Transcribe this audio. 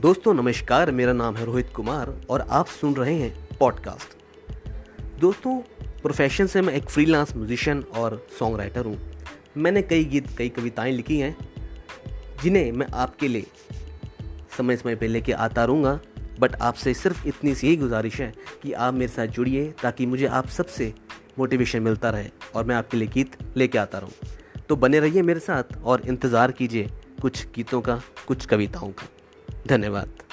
दोस्तों, नमस्कार, मेरा नाम है रोहित कुमार और आप सुन रहे हैं पॉडकास्ट। दोस्तों प्रोफेशन से मैं एक फ्रीलांस म्यूजिशियन और सॉन्ग राइटर हूँ। मैंने कई गीत, कई कविताएँ लिखी हैं, जिन्हें मैं आपके लिए समय समय पे लेके आता रहूँगा। बट आपसे सिर्फ़ इतनी सी ही गुजारिश है कि आप मेरे साथ जुड़िए ताकि मुझे आप सबसे मोटिवेशन मिलता रहे और मैं आपके लिए गीत लेके आता रहूँ। तो बने रहिए मेरे साथ और इंतज़ार कीजिए कुछ गीतों का, कुछ कविताओं का। धन्यवाद।